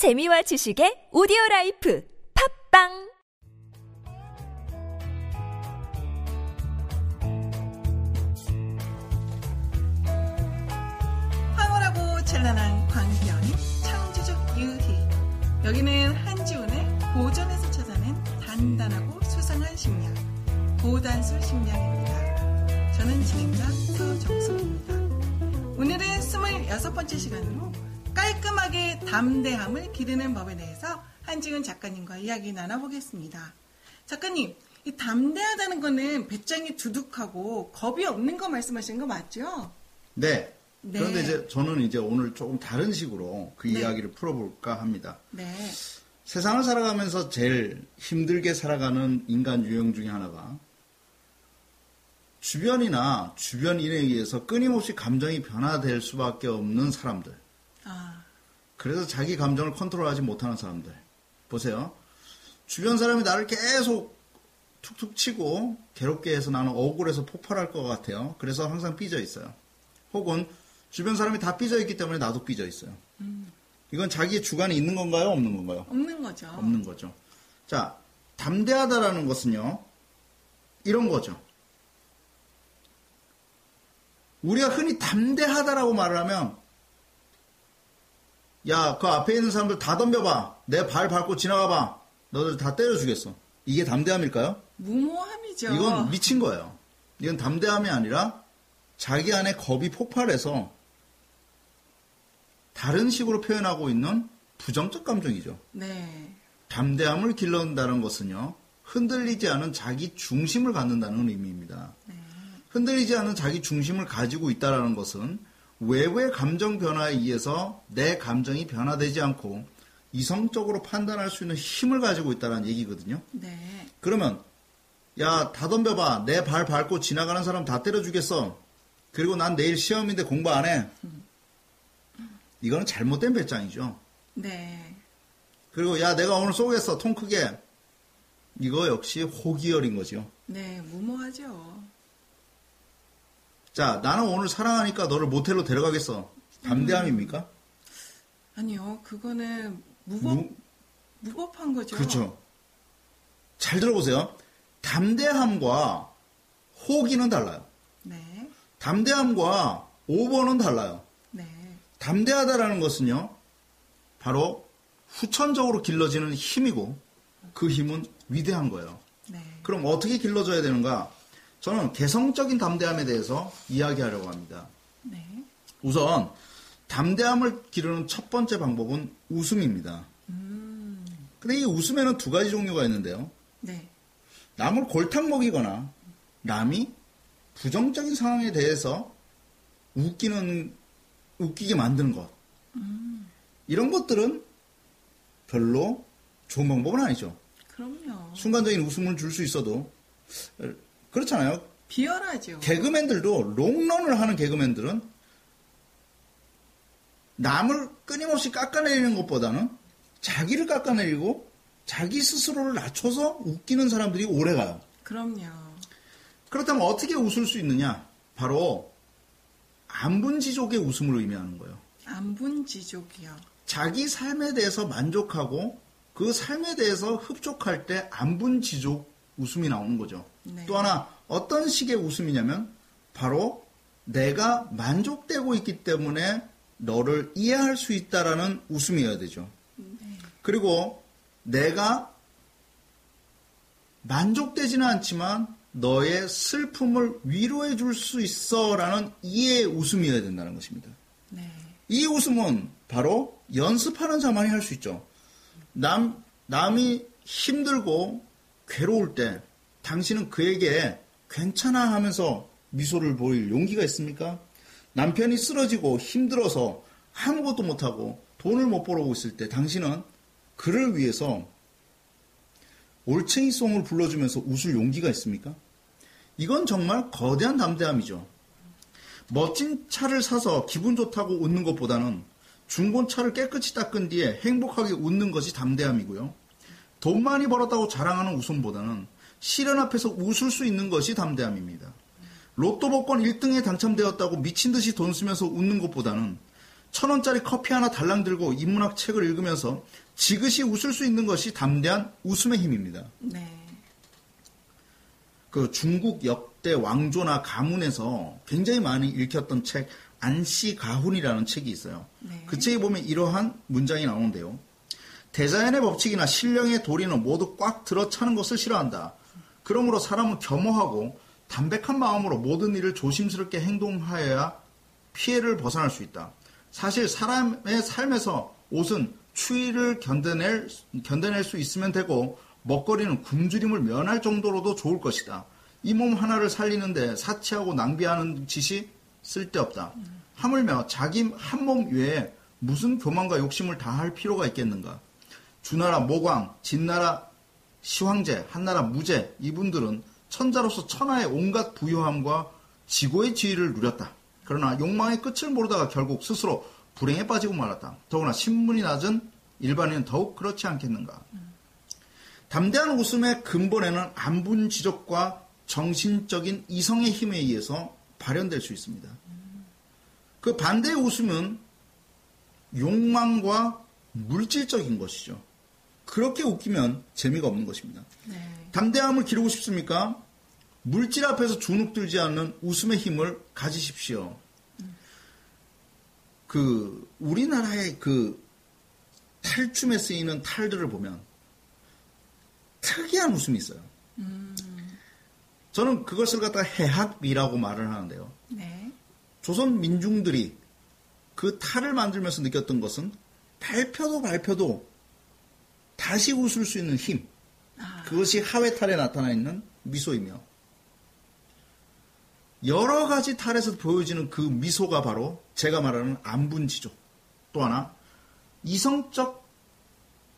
재미와 지식의 오디오 라이프 팟빵 황홀하고 찬란한 광견 창조적 유희 여기는 한지훈의 고전에서 찾아낸 단단하고 수상한 심리학 고단수 심리학입니다. 저는 진행자 서정숙입니다. 오늘은 26번째 시간으로 깔끔하게 담대함을 기르는 법에 대해서 한지훈 작가님과 이야기 나눠보겠습니다. 작가님, 이 담대하다는 거는 배짱이 두둑하고 겁이 없는 거 말씀하시는 거 맞죠? 네. 네. 그런데 이제 저는 이제 오늘 조금 다른 식으로 그 네. 이야기를 풀어볼까 합니다. 네. 세상을 살아가면서 제일 힘들게 살아가는 인간 유형 중에 하나가 주변이나 주변인에 의해서 끊임없이 감정이 변화될 수밖에 없는 사람들. 아, 그래서 자기 감정을 컨트롤하지 못하는 사람들. 보세요. 주변 사람이 나를 계속 툭툭 치고 괴롭게 해서 나는 억울해서 폭발할 것 같아요. 그래서 항상 삐져 있어요. 혹은 주변 사람이 다 삐져 있기 때문에 나도 삐져 있어요. 이건 자기의 주관이 있는 건가요? 없는 건가요? 없는 거죠. 없는 거죠. 자, 담대하다라는 것은요, 이런 거죠. 우리가 흔히 담대하다라고 말을 하면, 야, 그 앞에 있는 사람들 다 덤벼봐. 내 발 밟고 지나가봐. 너들 다 때려주겠어. 이게 담대함일까요? 무모함이죠. 이건 미친 거예요. 이건 담대함이 아니라 자기 안에 겁이 폭발해서 다른 식으로 표현하고 있는 부정적 감정이죠. 네. 담대함을 길러낸다는 것은요, 흔들리지 않은 자기 중심을 갖는다는 의미입니다. 네. 흔들리지 않은 자기 중심을 가지고 있다는 것은 외부의 감정 변화에 의해서 내 감정이 변화되지 않고 이성적으로 판단할 수 있는 힘을 가지고 있다는 얘기거든요. 네. 그러면 야 다 덤벼봐 내 발 밟고 지나가는 사람 다 때려주겠어 그리고 난 내일 시험인데 공부 안 해 이거는 잘못된 배짱이죠 네. 그리고 야 내가 오늘 쏘겠어 통 크게 이거 역시 호기열인 거죠 네. 무모하죠. 자 나는 오늘 사랑하니까 너를 모텔로 데려가겠어 담대함입니까? 아니요. 그거는 무법, 무- 무법한 거죠. 그렇죠 잘 들어보세요 담대함과 호기는 달라요 네. 담대함과 오버는 달라요 네. 담대하다라는 것은요, 바로 후천적으로 길러지는 힘이고, 그 힘은 위대한 거예요. 네. 그럼 어떻게 길러져야 되는가? 저는 개성적인 담대함에 대해서 이야기하려고 합니다. 네. 우선, 담대함을 기르는 첫 번째 방법은 웃음입니다. 음. 근데 이 웃음에는 두 가지 종류가 있는데요. 네. 남을 골탕 먹이거나, 남이 부정적인 상황에 대해서 웃기는, 웃기게 만드는 것. 이런 것들은 별로 좋은 방법은 아니죠. 그럼요. 순간적인 웃음을 줄 수 있어도. 어, 그렇잖아요. 비열하죠. 개그맨들도, 롱런을 하는 개그맨들은 남을 끊임없이 깎아내리는 것보다는 자기를 깎아내리고 자기 스스로를 낮춰서 웃기는 사람들이 오래 가요. 그럼요. 그렇다면 어떻게 웃을 수 있느냐? 바로 안분지족의 웃음을 의미하는 거예요. 안분지족이요. 자기 삶에 대해서 만족하고 그 삶에 대해서 흡족할 때 안분지족 웃음이 나오는 거죠. 네. 또 하나 어떤 식의 웃음이냐면 바로 내가 만족되고 있기 때문에 너를 이해할 수 있다라는 웃음이어야 되죠. 그리고 내가 만족되지는 않지만 너의 슬픔을 위로해 줄 수 있어라는 이해의 웃음이어야 된다는 것입니다. 네. 이 웃음은 바로 연습하는 자만이 할 수 있죠. 남, 남이 힘들고 괴로울 때 당신은 그에게 괜찮아 하면서 미소를 보일 용기가 있습니까? 남편이 쓰러지고 힘들어서 아무것도 못하고 돈을 못 벌어오고 있을 때 당신은 그를 위해서 올챙이송을 불러주면서 웃을 용기가 있습니까? 이건 정말 거대한 담대함이죠. 멋진 차를 사서 기분 좋다고 웃는 것보다는 중고차를 깨끗이 닦은 뒤에 행복하게 웃는 것이 담대함이고요. 돈 많이 벌었다고 자랑하는 웃음보다는 시련 앞에서 웃을 수 있는 것이 담대함입니다. 로또 복권 1등에 당첨되었다고 미친 듯이 돈 쓰면서 웃는 것보다는 천 원짜리 커피 하나 달랑 들고 인문학 책을 읽으면서 지그시 웃을 수 있는 것이 담대한 웃음의 힘입니다. 네. 그 중국 역대 왕조나 가문에서 굉장히 많이 읽혔던 책 안씨 가훈이라는 책이 있어요. 네. 그 책에 보면 이러한 문장이 나오는데요. 대자연의 법칙이나 신령의 도리는 모두 꽉 들어차는 것을 싫어한다. 그러므로 사람은 겸허하고 담백한 마음으로 모든 일을 조심스럽게 행동하여야 피해를 벗어날 수 있다. 사실 사람의 삶에서 옷은 추위를 견뎌낼, 견뎌낼 수 있으면 되고 먹거리는 굶주림을 면할 정도로도 좋을 것이다. 이 몸 하나를 살리는데 사치하고 낭비하는 짓이 쓸데없다. 하물며 자기 한 몸 외에 무슨 교만과 욕심을 다 할 필요가 있겠는가? 주나라 모광, 진나라 시황제, 한나라 무제 이분들은 천자로서 천하의 온갖 부유함과 지고의 지위를 누렸다. 그러나 욕망의 끝을 모르다가 결국 스스로 불행에 빠지고 말았다. 더구나 신분이 낮은 일반인은 더욱 그렇지 않겠는가. 담대한 웃음의 근본에는 안분 지적과 정신적인 이성의 힘에 의해서 발현될 수 있습니다. 그 반대의 웃음은 욕망과 물질적인 것이죠. 그렇게 웃기면 재미가 없는 것입니다. 네. 담대함을 기르고 싶습니까? 물질 앞에서 주눅들지 않는 웃음의 힘을 가지십시오. 그 우리나라의 그 탈춤에 쓰이는 탈들을 보면 특이한 웃음이 있어요. 저는 그것을 갖다가 해학미라고 말을 하는데요. 네. 조선 민중들이 그 탈을 만들면서 느꼈던 것은 발표도 발표도 다시 웃을 수 있는 힘. 아, 그것이 하회탈에 나타나 있는 미소이며 여러 가지 탈에서 보여지는 그 미소가 바로 제가 말하는 안분지죠. 또 하나 이성적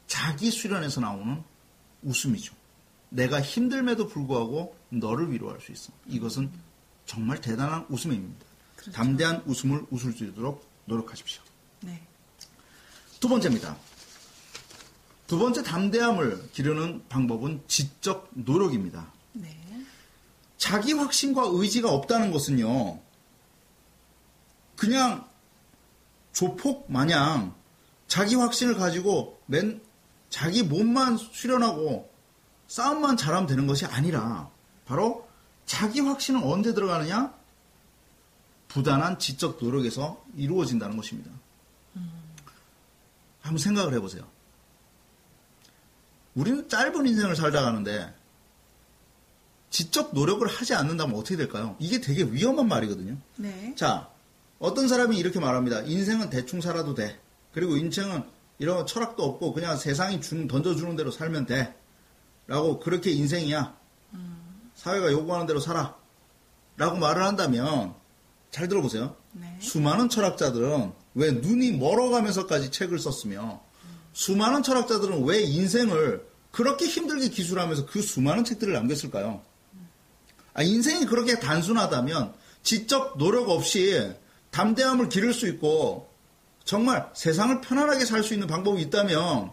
자기 수련에서 나오는 웃음이죠. 내가 힘들매도 불구하고 너를 위로할 수 있어. 이것은 정말 대단한 웃음입니다. 그렇죠. 담대한 웃음을 웃을 수 있도록 노력하십시오. 네. 두 번째입니다. 두 번째 담대함을 기르는 방법은 지적 노력입니다. 네. 자기 확신과 의지가 없다는 것은요, 그냥 조폭 마냥 자기 확신을 가지고 맨 자기 몸만 수련하고 싸움만 잘하면 되는 것이 아니라 바로 자기 확신은 언제 들어가느냐? 부단한 지적 노력에서 이루어진다는 것입니다. 한번 생각을 해보세요. 우리는 짧은 인생을 살다 가는데 지적 노력을 하지 않는다면 어떻게 될까요? 이게 되게 위험한 말이거든요. 네. 자, 어떤 사람이 이렇게 말합니다. 인생은 대충 살아도 돼. 그리고 인생은 이런 철학도 없고 그냥 세상이 준, 던져주는 대로 살면 돼. 라고 그렇게 인생이야. 사회가 요구하는 대로 살아. 라고 말을 한다면 잘 들어보세요. 네. 수많은 철학자들은 왜 눈이 멀어가면서까지 책을 썼으며 수많은 철학자들은 왜 인생을 그렇게 힘들게 기술하면서 그 수많은 책들을 남겼을까요? 아, 인생이 그렇게 단순하다면 지적 노력 없이 담대함을 기를 수 있고 정말 세상을 편안하게 살 수 있는 방법이 있다면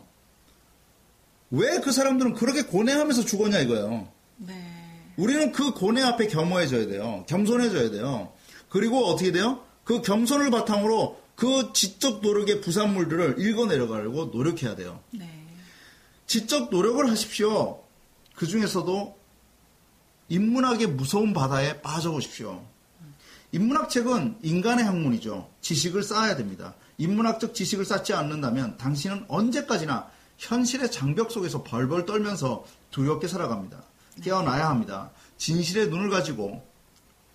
왜 그 사람들은 그렇게 고뇌하면서 죽었냐 이거예요. 네. 우리는 그 고뇌 앞에 겸허해져야 돼요. 겸손해져야 돼요. 그리고 어떻게 돼요? 그 겸손을 바탕으로 그 지적 노력의 부산물들을 읽어내려가려고 노력해야 돼요. 네. 지적 노력을 하십시오. 그 중에서도 인문학의 무서운 바다에 빠져보십시오. 인문학 책은 인간의 학문이죠. 지식을 쌓아야 됩니다. 인문학적 지식을 쌓지 않는다면 당신은 언제까지나 현실의 장벽 속에서 벌벌 떨면서 두렵게 살아갑니다. 깨어나야 합니다. 진실의 눈을 가지고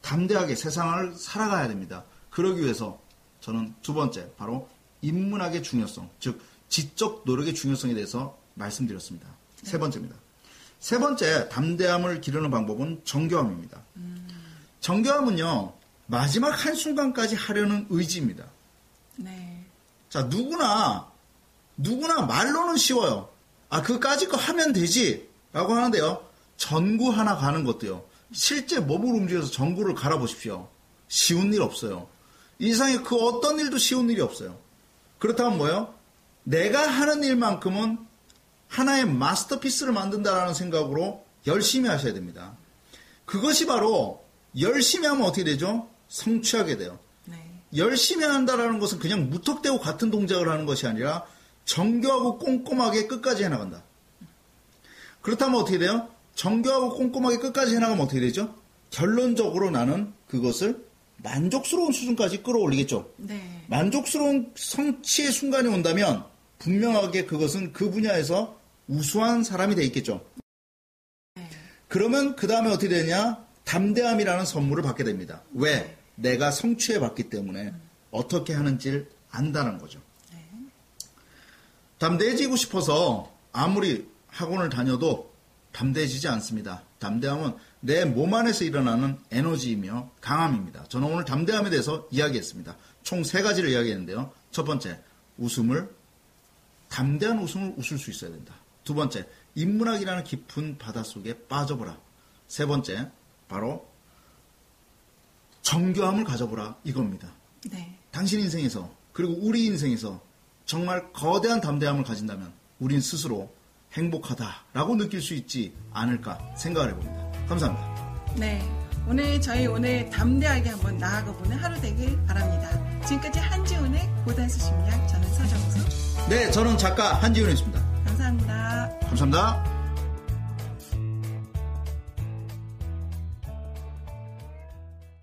담대하게 세상을 살아가야 됩니다. 그러기 위해서 저는 두 번째, 바로 인문학의 중요성, 즉, 지적 노력의 중요성에 대해서 말씀드렸습니다. 세 번째입니다. 세 번째, 담대함을 기르는 방법은 정교함입니다. 정교함은요, 마지막 한 순간까지 하려는 의지입니다. 네. 자, 누구나, 누구나 말로는 쉬워요. 아, 그까짓 거 하면 되지. 라고 하는데요. 전구 하나 가는 것도요. 실제 몸을 움직여서 전구를 갈아보십시오. 쉬운 일 없어요. 이 세상에 그 어떤 일도 쉬운 일이 없어요. 그렇다면 뭐예요? 내가 하는 일만큼은 하나의 마스터피스를 만든다라는 생각으로 열심히 하셔야 됩니다. 그것이 바로 열심히 하면 어떻게 되죠? 성취하게 돼요. 네. 열심히 한다라는 것은 그냥 무턱대고 같은 동작을 하는 것이 아니라 정교하고 꼼꼼하게 끝까지 해나간다. 그렇다면 어떻게 돼요? 정교하고 꼼꼼하게 끝까지 해나가면 어떻게 되죠? 결론적으로 나는 그것을 만족스러운 수준까지 끌어올리겠죠. 네. 만족스러운 성취의 순간이 온다면 분명하게 그것은 그 분야에서 우수한 사람이 돼 있겠죠. 그러면 그 다음에 어떻게 되냐? 담대함이라는 선물을 받게 됩니다. 왜? 내가 성취해 봤기 때문에 어떻게 하는지를 안다는 거죠. 담대해지고 싶어서 아무리 학원을 다녀도 담대해지지 않습니다. 담대함은 내 몸 안에서 일어나는 에너지이며 강함입니다. 저는 오늘 담대함에 대해서 이야기했습니다. 총 세 가지를 이야기했는데요. 첫 번째, 웃음을 담대한 웃음을 웃을 수 있어야 된다. 두 번째, 인문학이라는 깊은 바닷속에 빠져보라. 세 번째, 바로 정교함을 가져보라 이겁니다. 네. 당신 인생에서 그리고 우리 인생에서 정말 거대한 담대함을 가진다면 우린 스스로 행복하다라고 느낄 수 있지 않을까 생각을 해봅니다. 감사합니다. 네. 오늘 저희 오늘 담대하게 한번 나아가 보는 하루 되길 바랍니다. 지금까지 한지훈의 고단수 심리학 저는 서정수 네, 저는 작가 한지훈이었습니다. 감사합니다. 감사합니다.